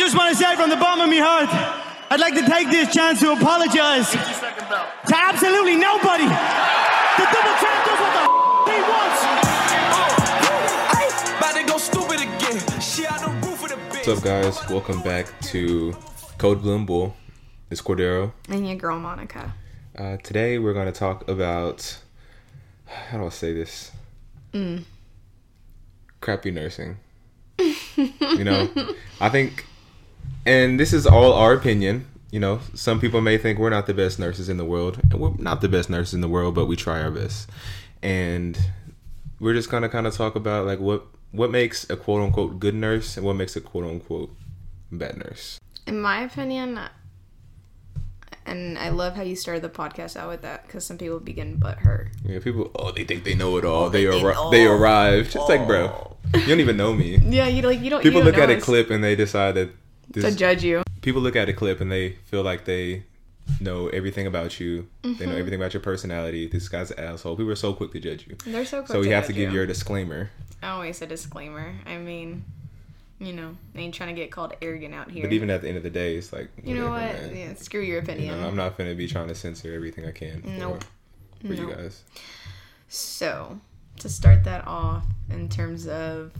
just want to say from the bottom of my heart, I'd like to take this chance to apologize to absolutely nobody. The double champ does what the f- he wants. About to go stupid again. She out the roof of the bitch. What's up, guys? Welcome back to Code Blue and Bull. It's Cordero. And your girl Monica. Uh, today, we're going to talk about how do I say this? Mm. Crappy nursing. you know, I think, and this is all our opinion. You know, some people may think we're not the best nurses in the world, and we're not the best nurses in the world, but we try our best. And we're just gonna kind of talk about like what what makes a quote unquote good nurse and what makes a quote unquote bad nurse. In my opinion, and I love how you started the podcast out with that because some people begin butt hurt. Yeah, people. Oh, they think they know it all. Oh, they they arri- know. they arrived. It's like, bro, oh. you don't even know me. Yeah, you like you don't. People you don't look at know a clip and they decide that to judge you. People look at a clip and they feel like they know everything about you. They Mm-hmm. know everything about your personality. This guy's an asshole. People are so quick to judge you. They're so quick. So we have to give you you a disclaimer. always a disclaimer. I mean, you know, I ain't trying to get called arrogant out here. But even at the end of the day, it's like you know what? man. Yeah, screw your You opinion. know, I'm not gonna be trying to censor everything I can. For, Nope. For you Nope. guys. So, to start that off in terms of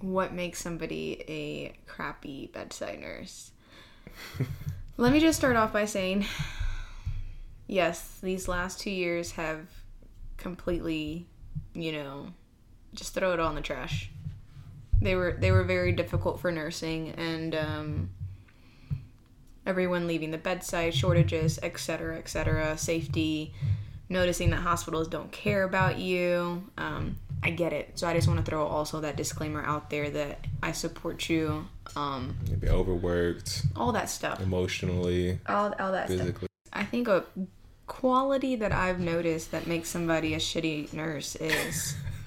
what makes somebody a crappy bedside nurse, let me just start off by saying yes, these last two years have completely, you know, just throw it all in the trash. They were they were very difficult for nursing and um, everyone leaving the bedside, shortages, etc., etc., safety, noticing that hospitals don't care about you. Um, I get it. So I just want to throw also that disclaimer out there that I support you. Um, Maybe overworked, all that stuff. emotionally, All, all that stuff. physically. I think a quality that I've noticed that makes somebody a shitty nurse is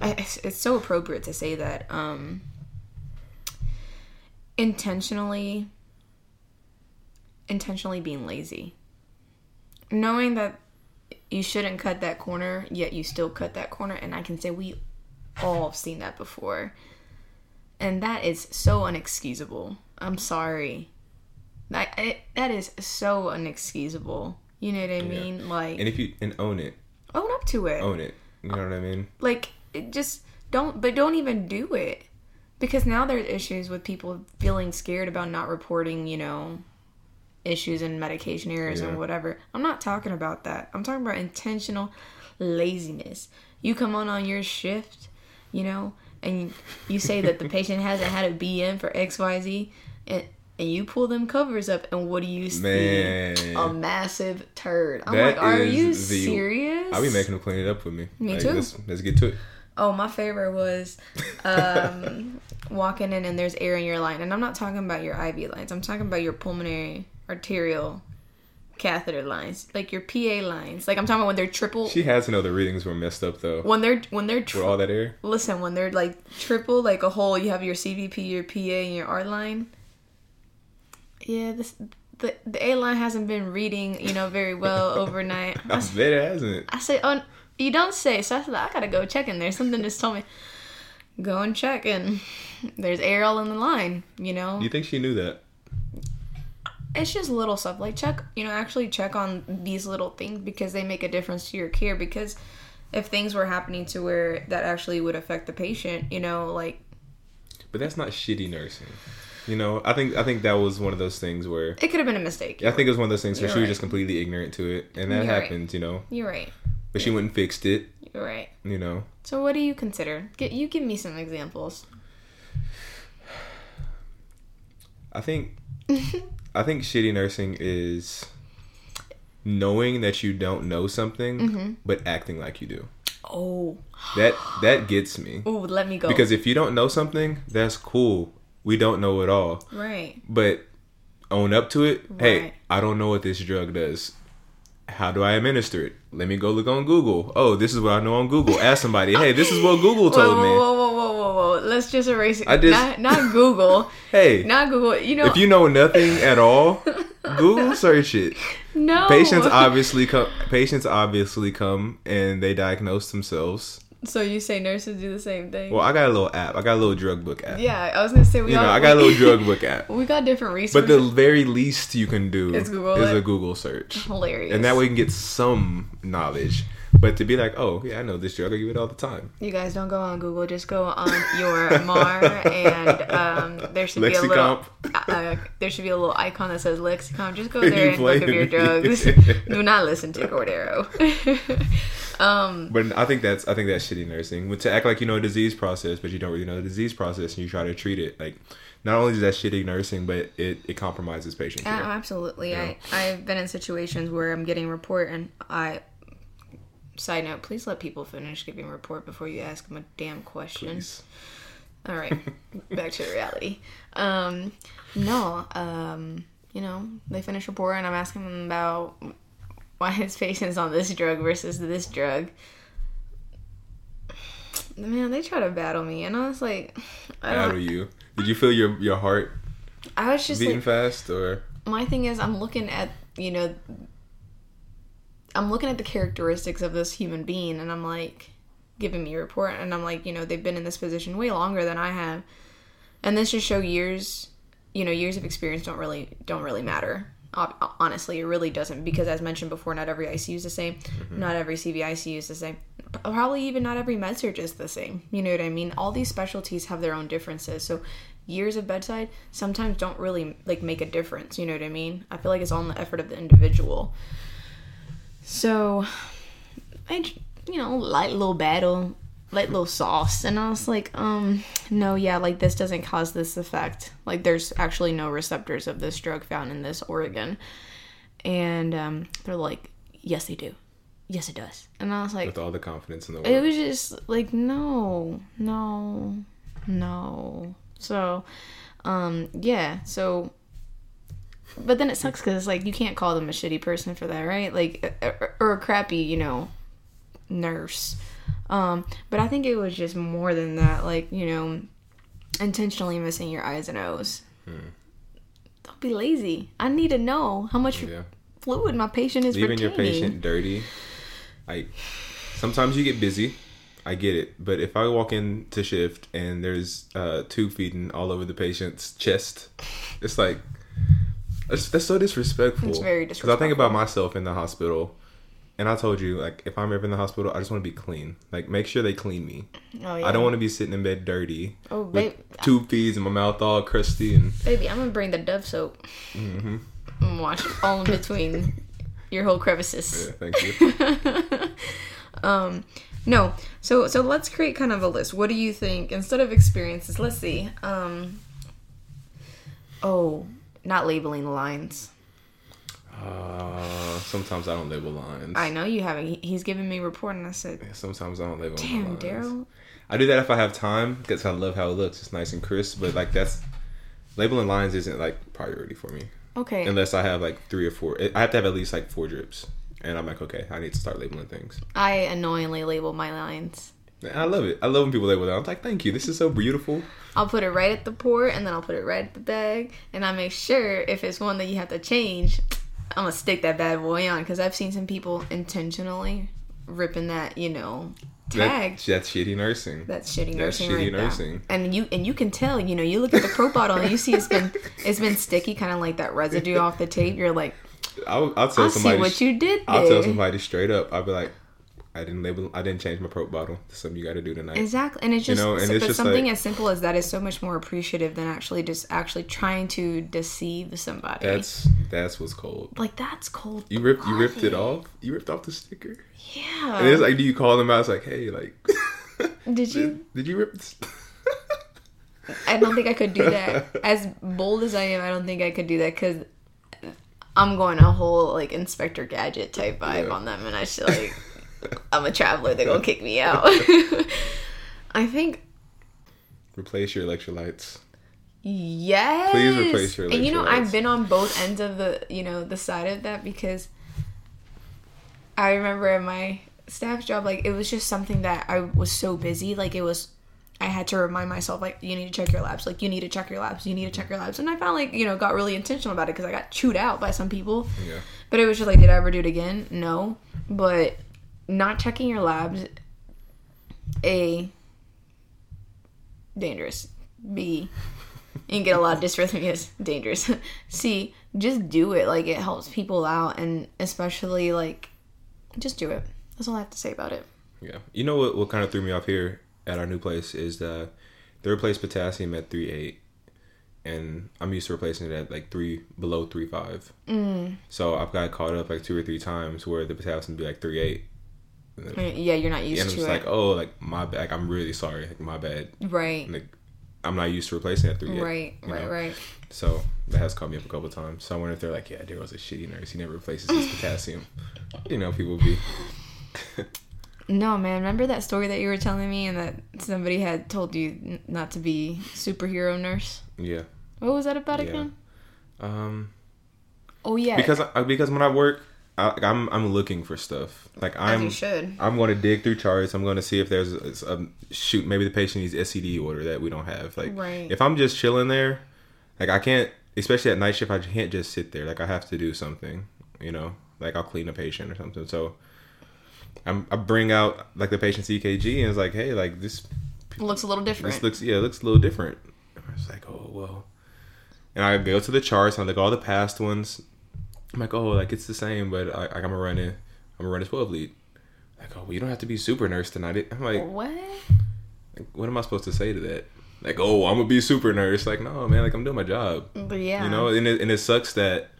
I- it's, it's so appropriate to say that um intentionally intentionally being lazy knowing that you shouldn't cut that corner yet you still cut that corner and i can say we all have seen that before. And that is so unexcusable. I'm sorry. That it, that is so unexcusable. You know what i mean? Like And if you and own it, own up to it. Own it. You know what I mean? like it just don't but don't even do it. Because now there's issues with people feeling scared about not reporting you know issues and medication errors Yeah. and whatever i'm not talking about that i'm talking about intentional laziness you come on on your shift you know and you say that the patient hasn't had a bm for xyz and and you pull them covers up and what do you see Man. a massive turd i'm That like are you the- serious I'll be making them clean it up with me. Me Like, too. Let's, let's get to it. Oh, my favorite was um, walking in and there's air in your line. And I'm not talking about your IV lines. I'm talking about your pulmonary arterial catheter lines, like your PA lines. Like I'm talking about when they're triple. She has to know the readings were messed up though. when they're when they're For all that air. listen when they're like triple like a whole. You have your CVP, your PA, and your R line. Yeah, this the the A line hasn't been reading you know very well overnight. I bet it hasn't. I say, oh, you don't say. So I said, I gotta go check in there. Something just told me, go and check. And there's air all in the line, you know? You think she knew that? It's just little stuff. Like, check, you know, actually check on these little things because they make a difference to your care. Because if things were happening to where that actually would affect the patient, you know, like, But that's not shitty nursing. You know, I think I think that was one of those things where it could have been a mistake. I think it was one of those things where You're she was just completely ignorant to it, and that You're right. happens. You know, You're right. but she went and fixed it. You're right. You know, So what do you consider? Get you give me some examples. I think I think shitty nursing is knowing that you don't know something Mm-hmm. but acting like you do. Oh, That that gets me. oh, let me go. Because if you don't know something, that's cool. We don't know it all. right. But own up to it. Hey, I don't know what this drug does. How do I administer it? Let me go look on Google. Oh, this is what I know on Google. Ask somebody. Hey, this is what Google told whoa, me. whoa, whoa, whoa, whoa, whoa! Let's just erase it. I just- not, not Google, Hey, not Google. You know, if you know nothing at all, Google search it. no Patients obviously come. Patients obviously come and they diagnose themselves. So you say nurses do the same thing? Well, I got a little app. I got a little drug book app. yeah, I was gonna say we You got. know, I got a little drug book app. We got different resources. But the very least you can do Is Google is it? a Google search. hilarious. And that way you can get some knowledge. But to be like, oh, yeah, I know this drug. I give it all the time. You guys don't go on Google. Just go on your Mar, and um, there should be a little. Lexicomp. Uh, there should be a little icon that says Lexicomp. Just go You there and look up your drugs. Do not listen to Cordero. um, But I think that's I think that's shitty nursing. To act like you know a disease process, but you don't really know the disease process, and you try to treat it like, not only is that shitty nursing, but it, it compromises patient care. absolutely. Yeah. I I've been in situations where I'm getting a report, and I. Side note: Please let people finish giving a report before you ask them a damn question. Please. All right, back to reality. Um, no, um, you know, they finish report and I'm asking them about why his patient's on this drug versus this drug. Man, they try to battle me, and I was like, I don't. you? Did you feel your your heart I was just beating like, fast, or my thing is, I'm looking at you know, I'm looking at the characteristics of this human being, and I'm like, giving me a report, and I'm like, you know, they've been in this position way longer than I have, and this just show years, you know, years of experience don't really don't really matter. Honestly, it really doesn't because, as mentioned before, not every ICU is the same, mm-hmm. not every CVICU is the same, probably even not every med surg is the same. You know what I mean? All these specialties have their own differences, so years of bedside sometimes don't really like make a difference. You know what I mean? I feel like it's all in the effort of the individual. So, I, you know, light little battle, light little sauce, and I was like, um, no, yeah, like this doesn't cause this effect. Like, there's actually no receptors of this drug found in this organ, and um, they're like, yes, they do, yes, it does, and I was like, with all the confidence in the world. it was just like no no no so um yeah so but then it sucks because like you can't call them a shitty person for that right like or, or a crappy you know nurse um but i think it was just more than that like you know intentionally missing your I's and O's don't be lazy i need to know how much yeah. fluid my patient is leaving your patient dirty. Like sometimes you get busy. I get it, but if I walk in to shift and there's uh, tube feeding all over the patient's chest, it's like that's, that's so disrespectful. It's very Because I think about myself in the hospital, and I told you like if I'm ever in the hospital, I just want to be clean. Like make sure they clean me. oh, yeah. I don't want to be sitting in bed dirty Oh, babe. tube feeds and my mouth all crusty and Baby, I'm gonna bring the Dove soap. Mm-hmm. And wash all in between your whole crevices. yeah, thank you. Um, no, so so let's create kind of a list. What do you think instead of experiences? Let's see. Um. Oh, not labeling lines. Uh, sometimes I don't label lines. I know you haven't. He- He's giving me a report, and I said, Sometimes I don't label "Damn, lines. Daryl." I do that if I have time because I love how it looks. It's nice and crisp, but like that's labeling lines isn't like priority for me Okay. unless I have like three or four. I have to have at least like four drips, and I'm like, okay, I need to start labeling things. I annoyingly label my lines. I love it. I love when people label that. I'm like, thank you. This is so beautiful. I'll put it right at the port, and then I'll put it right at the bag, and I make sure if it's one that you have to change, I'm gonna stick that bad boy on because I've seen some people intentionally ripping that, you know, tag. That, that's shitty nursing. That's shitty nursing. That's shitty right nursing. there. And you and you can tell, you know, you look at the propofol and you see it's been it's been sticky, kind of like that residue off the tape. You're like, I'll, I'll tell I somebody. what you did there. I'll tell somebody straight up. I'll be like, I didn't label. I didn't change my propofol. That's something you got to do tonight. Exactly, and it's You just, know, and so- it's but just something like- as simple as that is so much more appreciative than actually just actually trying to deceive somebody. That's that's what's cold. like that's cold. You ripped you ripped it off. You ripped off the sticker. Yeah. And it's like, do you call them out? It's like, hey, like, Did you? did, did you rip? This? I don't think I could do that. As bold as I am, I don't think I could do that because I'm going a whole like Inspector Gadget type vibe Yeah. on them, and I should like I'm a traveler. They're gonna kick me out. I think Replace your electrolytes. yes. Please replace your electrolytes. And you know. I've been on both ends of the you know the side of that because I remember at my staff job, like it was just something that I was so busy, like it was. I had to remind myself, like, you need to check your labs. Like, you need to check your labs. You need to check your labs. And I found, like, you know, got really intentional about it because I got chewed out by some people. Yeah. But it was just like, did I ever do it again? No. But not checking your labs A. Dangerous. B. You can get a lot of dysrhythmias. Dangerous. C. Just do it. Like it helps people out, and especially like, just do it. That's all I have to say about it. Yeah. You know what? What kind of threw me off here at our new place is uh, they replaced potassium at three eight, and I'm used to replacing it at like three below three five. Mm. So I've got caught up like two or three times where the potassium would be like three eight, Yeah, you're not used to it. and I'm to just it. like, oh, like my bad. Like, I'm really sorry. Like my bad. right. Like I'm not used to replacing at three eight. Right. Right. know? Right. So that has caught me up a couple times. So I wonder if they're like, yeah, Daryl's a shitty nurse. He never replaces his potassium. You know, people be. No, man. Remember that story that you were telling me, and that somebody had told you not to be superhero nurse. Yeah. What was that about Yeah. again? Um. Oh yeah. because I, because when I work, I, I'm I'm looking for stuff. Like I'm. I'm going to dig through charts. I'm going to see if there's a, a shoot. Maybe the patient needs SCD order that we don't have. Like Right. if I'm just chilling there, like I can't, especially at night shift, I can't just sit there. Like I have to do something. You know, like I'll clean a patient or something. So. I'm, I bring out like the patient's EKG and it's like, hey, like this Looks a little different. this looks yeah, it looks a little different. I was like, oh well. And I go to the charts and I look at all the past ones. I'm like, oh, like it's the same, but I, I'm gonna run it. I'm gonna run a 12 lead. Like, oh, well, you don't have to be super nurse tonight. I'm like, what? like, what am I supposed to say to that? Like, oh, I'm gonna be super nurse. Like, no, man, like I'm doing my job. But yeah. You know, and it, and it sucks that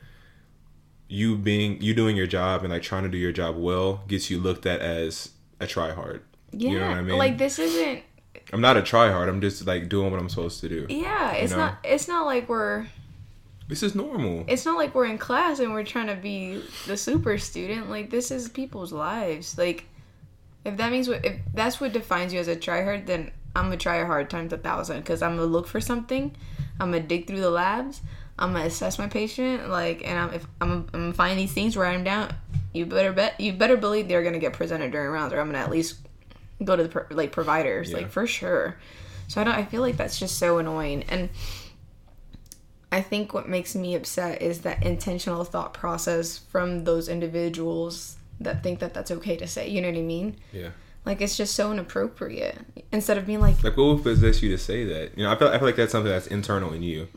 you being you doing your job and like trying to do your job well gets you looked at as a try hard. Yeah. You know what I mean? Like this isn't. I'm not a try hard. I'm just like doing what I'm supposed to do. Yeah. It's know? not. It's not like we're. This is normal. It's not like we're in class and we're trying to be the super student. Like this is people's lives. Like, if that means what if that's what defines you as a tryhard, then I'm gonna try hard times a thousand because I'm gonna look for something. I'm gonna dig through the labs. I'm gonna assess my patient. Like, and I'm if I'm, I'm gonna find these things, write them down. You better bet. You better believe they're gonna get presented during rounds, or I'm gonna at least go to the like providers, Yeah. like for sure. So I don't. I feel like that's just so annoying and. I think what makes me upset is that intentional thought process from those individuals that think that that's okay to say. You know what I mean? Yeah. Like it's just so inappropriate. Instead of being like, Like, what would possess you to say that? You know, I feel, I feel like that's something that's internal in you. You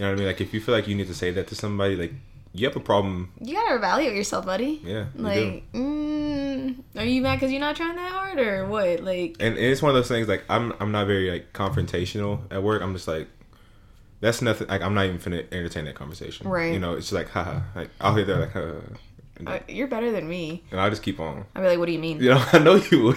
know what I mean? Like, if you feel like you need to say that to somebody, like, you have a problem. you gotta evaluate yourself, buddy. Yeah, you. Like, mm, are you mad because you're not trying that hard, or what? Like, And, and it's one of those things. Like, I'm I'm not very like confrontational at work. I'm just like, that's nothing. Like, I'm not even finna entertain that conversation. Right. You know, it's just like, haha. Like, I'll hear that like, haha. Uh, you're better than me. and I'll just keep on. I'd be like, what do you mean? You know, I know you would.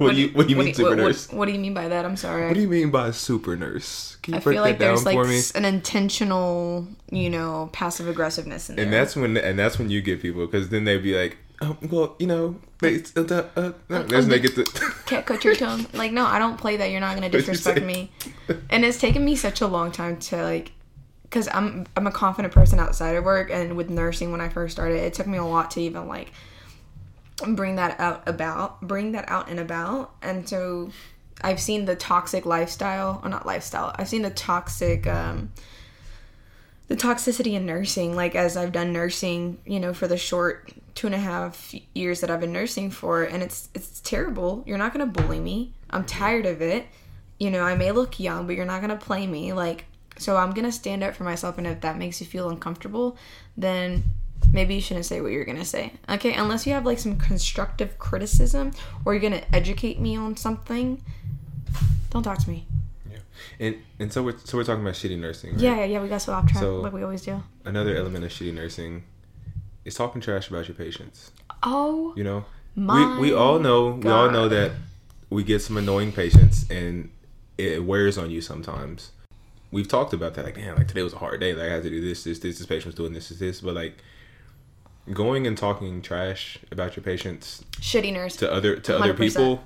What, do you What do you mean, super what, nurse? What, what do you mean by that? I'm sorry. What do you mean by super nurse? Can you I break feel like that down there's like for me? an intentional, you know, passive aggressiveness in there. And that's when and that's when you get people because then they'd be like, oh, well, you know, they, uh, uh, uh, that's when they get the. can't cut your tongue. Like, no, I don't play that. You're not gonna disrespect me. And it's taken me such a long time to like, cause I'm I'm a confident person outside of work, and with nursing when I first started, it took me a lot to even like bring that out about, bring that out and about. And so, I've seen the toxic lifestyle, or not lifestyle. I've seen the toxic. um the toxicity in nursing, like as I've done nursing, you know, for the short two and a half years that I've been nursing for, and it's it's terrible. You're not gonna bully me. I'm tired of it. You know, I may look young, but you're not gonna play me. Like, so I'm gonna stand up for myself, and if that makes you feel uncomfortable, then maybe you shouldn't say what you're gonna say. Okay, unless you have like some constructive criticism or you're gonna educate me on something, don't talk to me. Yeah, and and so we're so we're talking about shitty nursing. Right? Yeah, yeah, yeah. We got so off track, So- like we always do. Another element of shitty nursing is talking trash about your patients. Oh, You know, we we all know we all know that we get some annoying patients and it wears on you sometimes. We've talked about that. Like, damn, like today was a hard day. Like I had to do this, this, this. This patient was doing this, this, this. But like going and talking trash about your patients shitty nurse. to other to other 100%. people,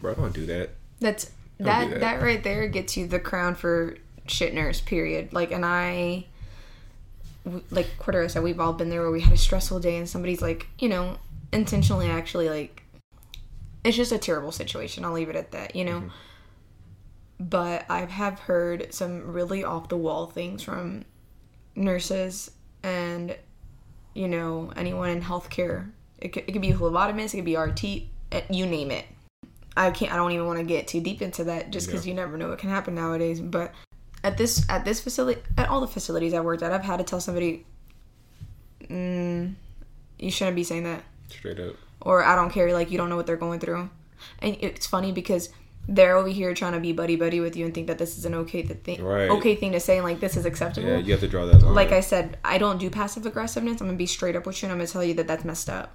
bro, don't do that. That's Don't that, do that that. right there gets you the crown for shit nurse. Period. Like, and I, like Cordero said, we've all been there where we had a stressful day and somebody's like, you know, intentionally actually like, it's just a terrible situation. I'll leave it at that. You know. Mm-hmm. But I have heard some really off the wall things from nurses and you know anyone in healthcare. It could, it could be phlebotomist, it could be RT, eh, you name it. I can't. I don't even want to get too deep into that, just because Yeah. you never know what can happen nowadays. But at this at this facility, at all the facilities I worked at, I've had to tell somebody, mm, "You shouldn't be saying that," Straight up. or "I don't care." Like you don't know what they're going through, and it's funny because they're over here trying to be buddy buddy with you and think that this is an okay th- thing, Right. okay thing to say, and like this is acceptable. Yeah, you have to draw that line. like I said, I don't do passive aggressiveness. I'm gonna be straight up with you, and I'm gonna tell you that that's messed up.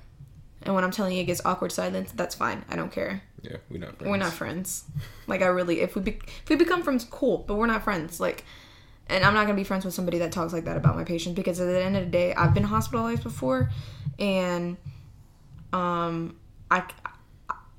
And when I'm telling you it gets awkward silence, that's fine. I don't care. yeah, we're not friends. We're not friends. Like I really, if we be, if we become friends, cool. But we're not friends. Like, and I'm not gonna be friends with somebody that talks like that about my patients because at the end of the day, I've been hospitalized before, and um, I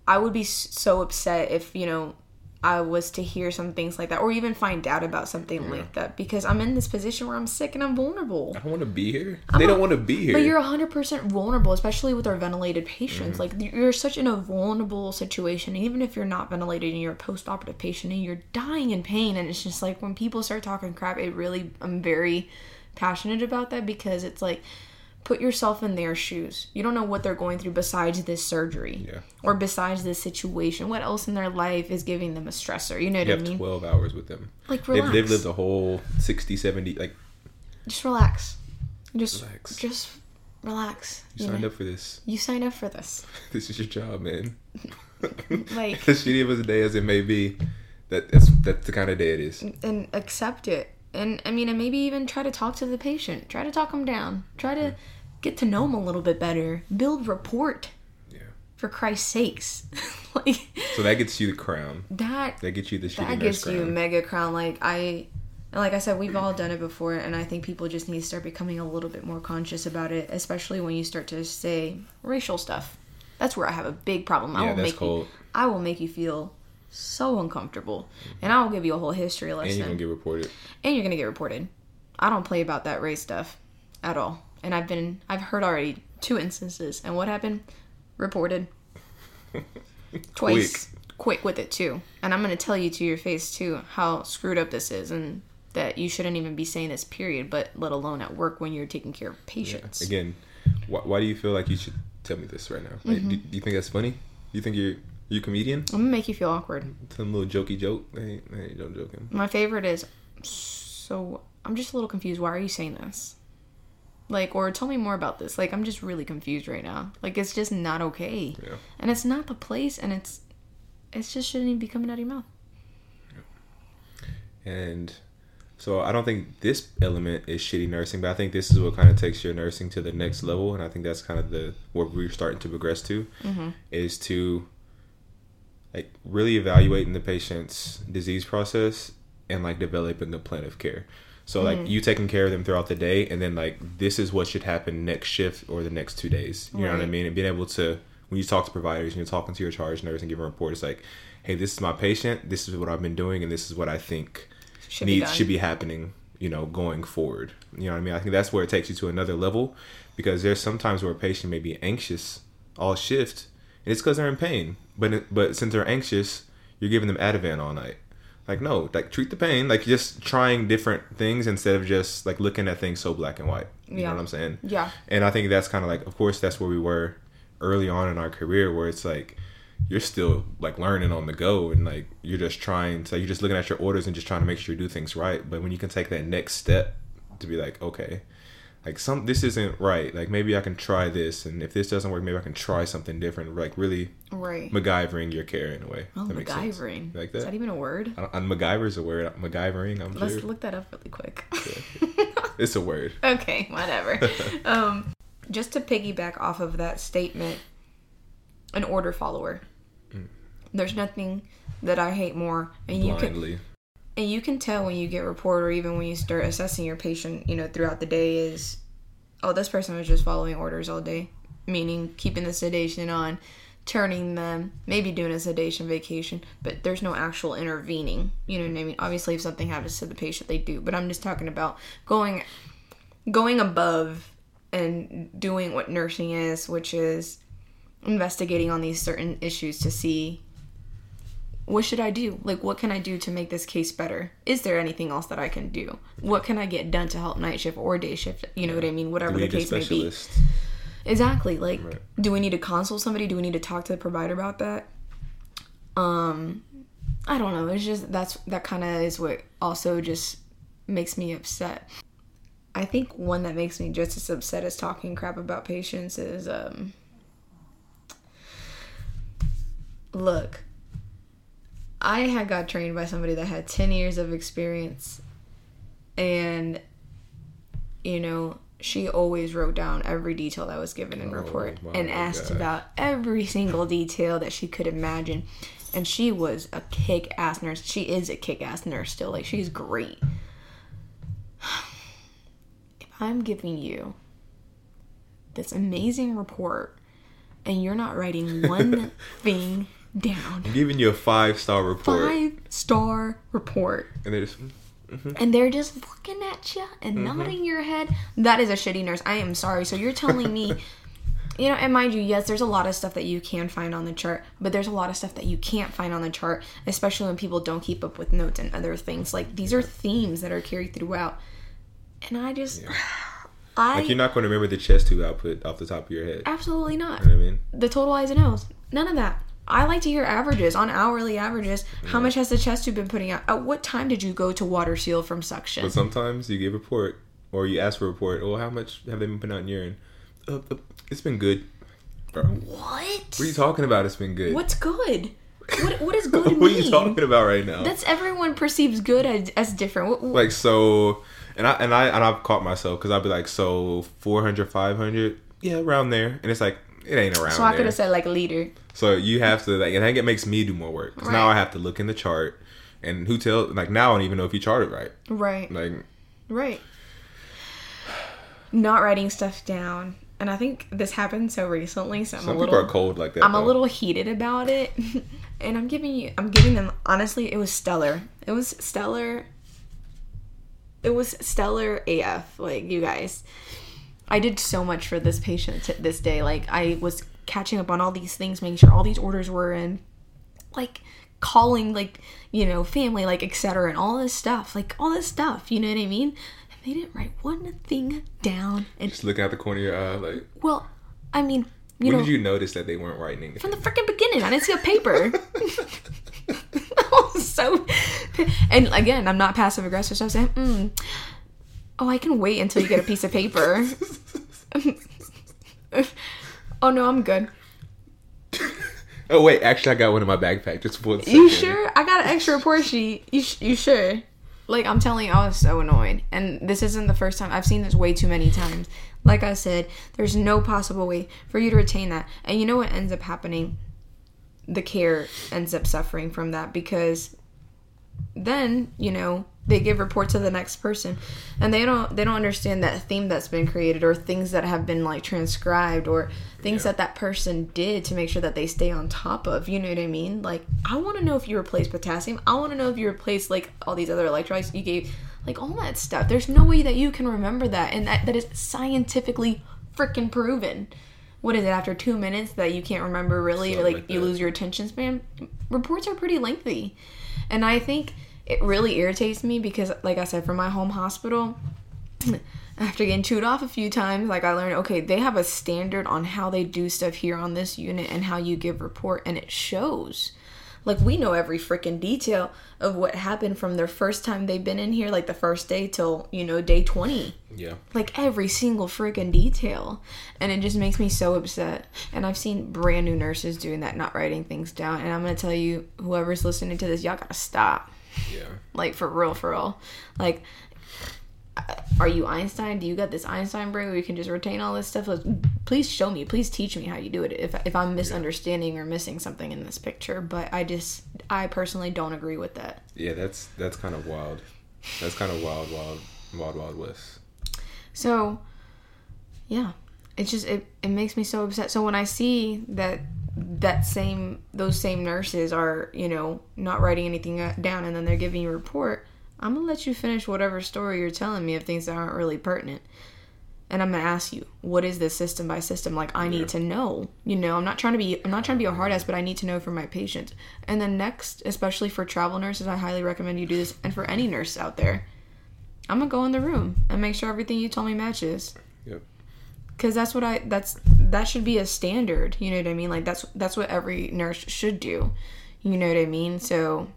I would be so upset if you know I was to hear some things like that, or even find out about something like that because I'm in this position where I'm sick and I'm vulnerable. I don't want to be here. they don't want to be here. But you're 100% vulnerable, especially with our ventilated patients. Mm-hmm. Like, you're such in a vulnerable situation. Even if you're not ventilated and you're a post operative patient and you're dying in pain, and it's just like when people start talking crap, it really, I'm very passionate about that because it's like, put yourself in their shoes. You don't know what they're going through besides this surgery Yeah. or besides this situation. What else in their life is giving them a stressor? You know what you I have mean? 12 hours with them. Like, They've, they've lived a whole 60, 70, like, Just relax. Just, Relax. just relax. you you signed know? up for this. You signed up for this. This is your job, man. Like- as shitty of a day as it may be, that that's that's the kind of day it is. and accept it. And I mean, and maybe even try to talk to the patient. Try to talk them down. Try to get to know them a little bit better. Build rapport, Yeah. for Christ's sakes. like So that gets you the crown. that. That gets you the That gets you crown. mega crown. Like I, like I said, we've all done it before, and I think people just need to start becoming a little bit more conscious about it, especially when you start to say racial stuff. That's where I have a big problem. I Yeah, will that's make cold. you. I will make you feel so uncomfortable, and I will give you a whole history lesson and you're gonna get reported. and you're gonna get reported. I don't play about that race stuff at all. And I've been I've heard already two instances. And what happened? Reported. Twice. Quick. with it too. And I'm gonna tell you to your face too how screwed up this is and that you shouldn't even be saying this period, but let alone at work when you're taking care of patients. Again, why, why do you feel like you should tell me this right now? Like, Mm-hmm. do, do you think that's funny? Do you think you're you a comedian? I'm gonna make you feel awkward. Some little jokey joke. Hey, hey, don't joking. My favorite is so I'm just a little confused. Why are you saying this? Like, or tell me more about this. Like, I'm just really confused right now. Like, it's just not okay. Yeah. And it's not the place, and it's, it's just shouldn't even be coming out of your mouth. And so I don't think this element is shitty nursing, but I think this is what kind of takes your nursing to the next level, and I think that's kind of the what we're starting to progress to mm-hmm. is to like really evaluating the patient's disease process and like developing a plan of care. So like mm-hmm. you taking care of them throughout the day, and then like this is what should happen next shift or the next two days. You know what I mean? And being able to when you talk to providers and you're talking to your charge nurse and giving a report, it's like, hey, this is my patient. This is what I've been doing, and this is what I think Should needs done. should be happening. You know, going forward. You know what I mean? I think that's where it takes you to another level because there's sometimes where a patient may be anxious all shift, and it's because they're in pain. But but since they're anxious, you're giving them Ativan all night. Like no, like treat the pain. Like just trying different things instead of just like looking at things so black and white. You Yeah. know what I'm saying? Yeah. And I think that's kind of like, of course, that's where we were early on in our career, where it's like you're still like learning on the go, and like you're just trying to, you're just looking at your orders and just trying to make sure you do things right. But when you can take that next step to be like, okay, like some this isn't right. Like maybe I can try this, and if this doesn't work, maybe I can try something different. Like really Right. MacGyvering your care in a way. oh, That. MacGyvering. Like Is that. that even a word? I and MacGyver's a word. MacGyvering, I'm Let's sure. look that up really quick. It's a word. okay, whatever. um, just to piggyback off of that statement, an order follower. There's nothing that I hate more, and you can Blindly. And you can tell when you get report or even when you start assessing your patient, you know, throughout the day is, oh, this person was just following orders all day, meaning keeping the sedation on, turning them, maybe doing a sedation vacation, but there's no actual intervening. You know what I mean? Obviously, if something happens to the patient, they do, but I'm just talking about going, going above and doing what nursing is, which is investigating on these certain issues to see what should I do? Like, what can I do to make this case better? Is there anything else that I can do? What can I get done to help night shift or day shift? You know what I mean? Whatever the case may be. Exactly. Like, Right. do we need to consult somebody? Do we need to talk to the provider about that? Um, I don't know. It's just that's that kind of is what also just makes me upset. I think one that makes me just as upset as talking crap about patients is um look I had got trained by somebody that had 10 years of experience and you know she always wrote down every detail that was given in oh report and asked God. about every single detail that she could imagine. And she was a kick-ass nurse. She is a kick-ass nurse still. Like she's great. If i'm giving you this amazing report and you're not writing one thing down I'm giving you a five star report, five star report and they just and they're just looking at you and Mm-hmm. nodding your head. That is a shitty nurse. I am sorry. So you're telling me, you know, and mind you, yes, there's a lot of stuff that you can find on the chart, but there's a lot of stuff that you can't find on the chart, especially when people don't keep up with notes and other things. Like these are themes that are carried throughout, and I just, I like you're not going to remember the chest tube output off the top of your head. absolutely not. You know what I mean? The total I's and O's, none of that. I like to hear averages on hourly averages. How much has the chest tube been putting out? At what time did you go to water seal from suction? But sometimes you give a report or you ask for a report. Well, how much have they been putting out in urine? Uh, uh, it's been good. Bro, what what? are you talking about? It's been good. What's good? What what is good what are you talking about right now? That's everyone perceives good as, as different. What, what- like so, and I and I and I've caught myself because I'd be like, so 400, 500, yeah, around there, and it's like it ain't around so I could have said like leader. So you have to like, and I think it makes me do more work because now I have to look in the chart, and who tell like now I don't even know if you charted right. Right. Like Right. Not writing stuff down. And I think this happened so recently, so I'm some a people are cold like that. I'm a little heated about it. and I'm giving you I'm giving them honestly, it was stellar. It was stellar. It was stellar AF, like you guys. I did so much for this patient t- this day. Like I was catching up on all these things, making sure all these orders were in, like calling like you know family, like etc. and all this stuff, like all this stuff. You know what I mean? And they didn't write one thing down. And just looking at the corner of your eye. Like well, I mean, you when know, did you notice that they weren't writing anything? from the freaking beginning. I didn't see a paper. So, and again, I'm not passive aggressive, so i'm saying, mm, "Oh, I can wait until you get a piece of paper." oh no, I'm good. Oh wait, actually I got one in my backpack. Just for You sure? I got an extra report sheet. You sh- you sure? Like I'm telling you, I was so annoyed, and this isn't the first time. I've seen this way too many times. Like I said, there's no possible way for you to retain that. And you know what ends up happening? The care ends up suffering from that because then you know they give report to the next person. And they don't they don't understand that theme that's been created or things that have been like transcribed or things that that person did to make sure that they stay on top of you know what i mean? Like i want to know if you replaced potassium. I want to know if you replaced like all these other electrolytes you gave. Like all that stuff. There's no way that you can remember that and that, that is scientifically freaking proven. What is it after two minutes that you can't remember really? Or like like you lose your attention span? Reports are pretty lengthy. And i think it really irritates me because like i said from my home hospital after getting chewed off a few times like i learned okay they have a standard on how they do stuff here on this unit and how you give report and it shows. Like we know every freaking detail of what happened from their first time they've been in here like the first day till you know day 20 Yeah. like every single freaking detail. And it just makes me so upset. And i've seen brand new nurses doing that not writing things down. And i'm gonna tell you whoever's listening to this y'all gotta stop Yeah. like for real for real like uh, are you einstein do you got this einstein brain where you can just retain all this stuff Like, please show me please teach me how you do it if, if i'm misunderstanding or missing something in this picture but i just i personally don't agree with that Yeah, that's that's kind of wild. That's kind of wild, wild, wild, wild west. So, yeah, it's just it, it makes me so upset. So when I see that that same those same nurses are you know not writing anything down and then they're giving you a report, I'm gonna let you finish whatever story you're telling me of things that aren't really pertinent. And I'm gonna ask you, what is this system by system? Like I need to know. You know, I'm not trying to be I'm not trying to be a hard ass, but I need to know for my patients. And then next, especially for travel nurses, I highly recommend you do this, and for any nurse out there, I'm gonna go in the room and make sure everything you told me matches. Yep. Cause that's what I that's that should be a standard. You know what I mean? Like that's that's what every nurse should do. You know what I mean? So,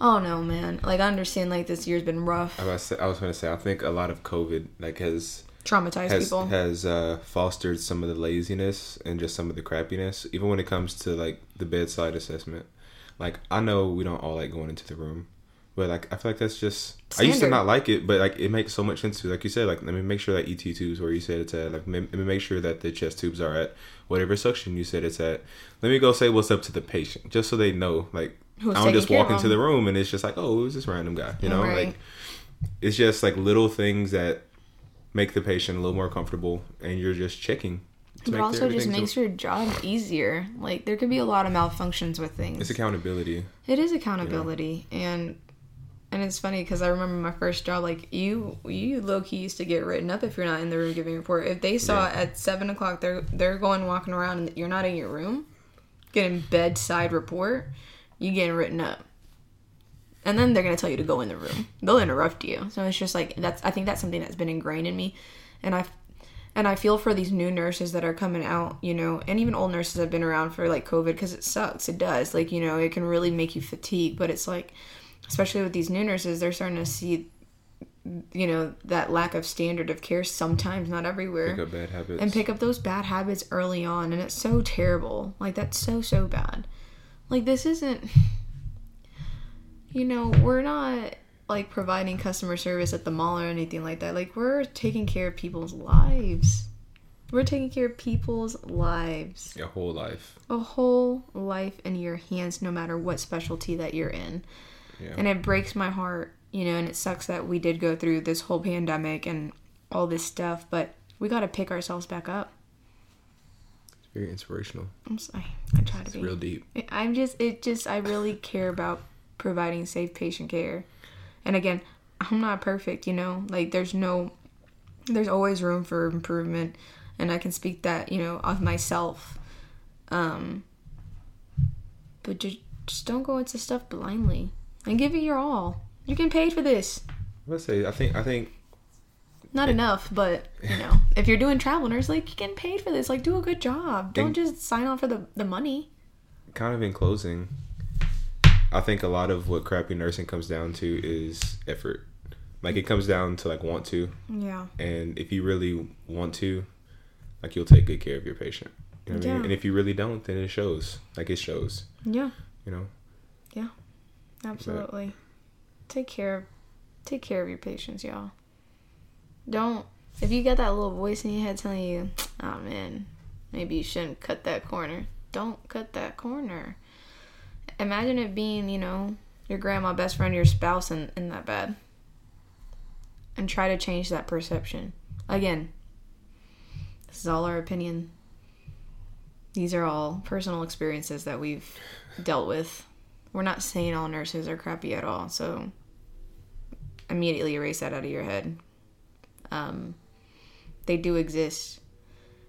oh no, man. Like I understand, like this year's been rough, I was, I was going to say, I think a lot of COVID like has traumatized has people. has uh, fostered some of the laziness and just some of the crappiness, even when it comes to like the bedside assessment. Like I know we don't all like going into the room, but like I feel like that's just I used to not like it, but like it makes so much sense to like you said. Like let me make sure that ET tubes where you said it's at. Like let me make sure that the chest tubes are at whatever suction you said it's at. Let me go say what's up to the patient, just so they know. Like Who's I don't just walk into the room and it's just like oh who's this random guy, you know? Right. Like it's just like little things that make the patient a little more comfortable, and you're just checking. but also just makes so- your job easier. Like there could be a lot of malfunctions with things. It's accountability. It is accountability, and and it's funny because I remember my first job. Like you, you low key used to get written up if you're not in the room giving a report. If they saw Yeah. at seven o'clock they're they're going walking around and you're not in your room, getting bedside report, you getting written up. And then they're gonna tell you to go in the room. They'll interrupt you. So it's just like that's. I think that's something that's been ingrained in me, and I, and I feel for these new nurses that are coming out. You know, and even old nurses have been around for like COVID because it sucks. It does. Like you know, it can really make you fatigue. But it's like, especially with these new nurses, they're starting to see, you know, that lack of standard of care. Sometimes, not everywhere Pick up bad habits. and pick up those bad habits early on and it's so terrible like that's so so bad like this isn't you know we're not like providing customer service at the mall or anything like that like we're taking care of people's lives we're taking care of people's lives your whole life. a whole life in your hands no matter what specialty that you're in Yeah. and it breaks my heart you know and it sucks that we did go through this whole pandemic and all this stuff but we got to pick ourselves back up It's very inspirational. i'm sorry i try to It's be real deep. i'm just it just i really care about providing safe patient care and again i'm not perfect you know like there's no there's always room for improvement and i can speak that you know of myself um but just just don't go into stuff blindly and give it your all you're getting paid for this Let's say I think I think not enough but you know if you're doing travel nurse like you're getting paid for this like do a good job don't just sign on for the the money kind of in closing, I think a lot of what crappy nursing comes down to is effort. Like it comes down to like want to, yeah and if you really want to, like you'll take good care of your patient. You know what I mean? Yeah. And if you really don't, then it shows. Like it shows. yeah You know. Absolutely. Take care of take care of your patients, y'all. Don't if you got that little voice in your head telling you, oh man, maybe you shouldn't cut that corner. Don't cut that corner. Imagine it being, you know, your grandma, best friend, your spouse and, and that bad. And try to change that perception. Again, this is all our opinion. These are all personal experiences that we've dealt with. We're not saying all nurses are crappy at all, so immediately erase that out of your head. Um, they do exist,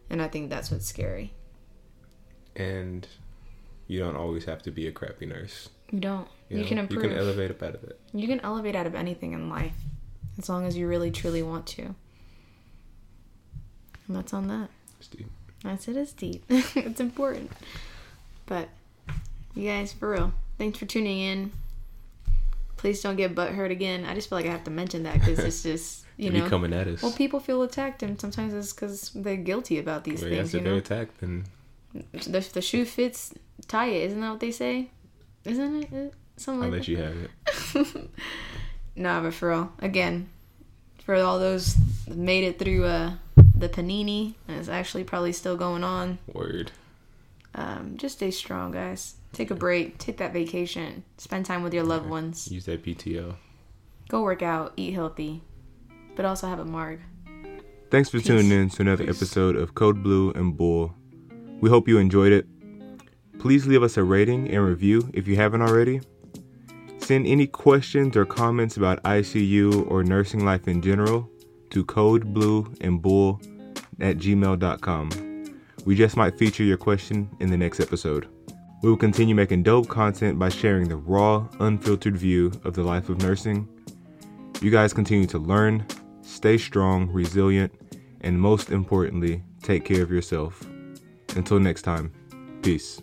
and I think that's what's scary. And you don't always have to be a crappy nurse. You don't. You, know? can improve. You can elevate up out of it. You can elevate out of anything in life, as long as you really truly want to. And that's on that. It's deep. That's it. It's deep. it's important. But you guys, for real, thanks for tuning in. Please don't get butt hurt again. I just feel like I have to mention that because it's just you know. coming at us. Well, people feel attacked, and sometimes it's because they're guilty about these Well, yeah, things. if You they're know, attacked, then the, the shoe fits, tie it. Isn't that what they say? Isn't it? Uh, Something I'll like let that. you have it. Nah, but for real, again, for all those that made it through uh, the panini, and it's actually probably still going on. Word. Um, just stay strong, guys. Take a break. Take that vacation. Spend time with your loved ones. Use that PTO. Go work out. Eat healthy. But also have a marg. Thanks for tuning in to another episode of Code Blue and Bull. We hope you enjoyed it. Please leave us a rating and review if you haven't already. Send any questions or comments about ICU or nursing life in general to codeblueandbull at gmail.com. We just might feature your question in the next episode. We will continue making dope content by sharing the raw, unfiltered view of the life of nursing. You guys continue to learn, stay strong, resilient, and most importantly, take care of yourself. Until next time, peace.